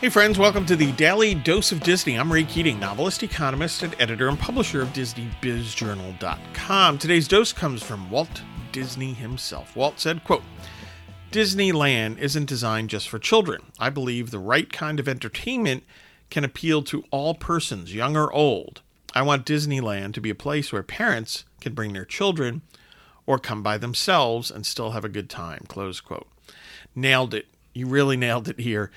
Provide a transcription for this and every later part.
Hey, friends, welcome to the Daily Dose of Disney. I'm Ray Keating, novelist, economist, and editor and publisher of DisneyBizJournal.com. Today's dose comes from Walt Disney himself. Walt said, quote, Disneyland isn't designed just for children. I believe the right kind of entertainment can appeal to all persons, young or old. I want Disneyland to be a place where parents can bring their children or come by themselves and still have a good time. Close quote. Nailed it. You really nailed it here.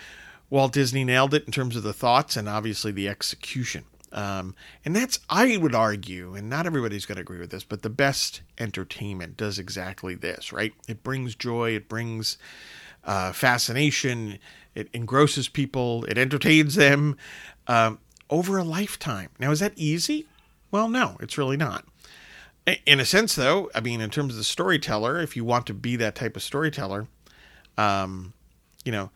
Walt Disney nailed it in terms of the thoughts and obviously the execution. Um, and that's, I would argue, and not everybody's going to agree with this, but the best entertainment does exactly this, right? It brings joy, it brings uh, fascination, it engrosses people, it entertains them um, over a lifetime. Now, is that easy? Well, no, it's really not. In a sense, though, I mean, in terms of the storyteller, if you want to be that type of storyteller, um, you know,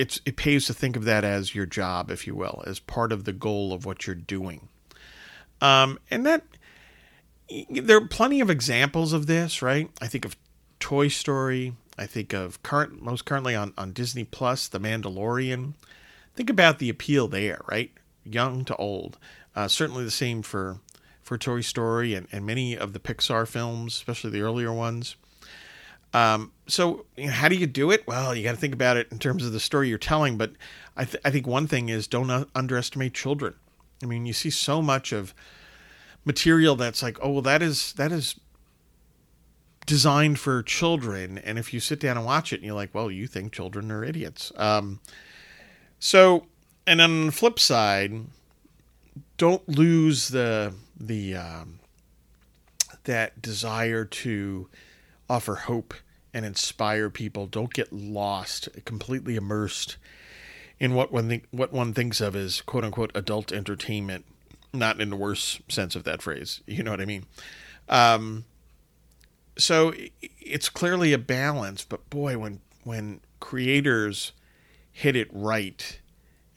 it's it pays to think of that as your job, if you will, as part of the goal of what you're doing. Um, and that there are plenty of examples of this, right? I think of Toy Story. I think of current, most currently on, on Disney Plus, The Mandalorian. Think about the appeal there, right? Young to old. Uh, certainly the same for for Toy Story and, and many of the Pixar films, especially the earlier ones. Um, so you know, how do you do it? Well, you got to think about it in terms of the story you're telling. But I, th- I think one thing is don't underestimate children. I mean, you see so much of material that's like, oh, well, that is that is designed for children, and if you sit down and watch it, and you're like, well, you think children are idiots. Um, so, and on the flip side, don't lose the the um, that desire to offer hope and inspire people. Don't get lost, completely immersed in what one think, what one thinks of as quote unquote adult entertainment, not in the worst sense of that phrase. You know what I mean? Um, so it's clearly a balance, but boy, when when creators hit it right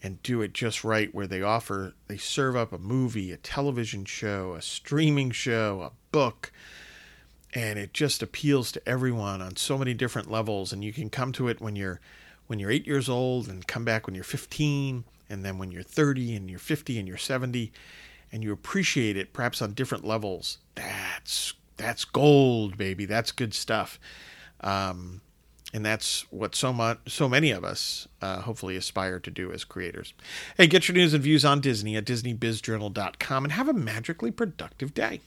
and do it just right, where they offer, they serve up a movie, a television show, a streaming show, a book, and it just appeals to everyone on so many different levels and you can come to it when you're when you're 8 years old and come back when you're 15 and then when you're 30 and you're 50 and you're 70 and you appreciate it perhaps on different levels. That's that's gold baby. That's good stuff. Um, and that's what so much so many of us uh, hopefully aspire to do as creators. Hey get your news and views on disney at disneybizjournal.com and have a magically productive day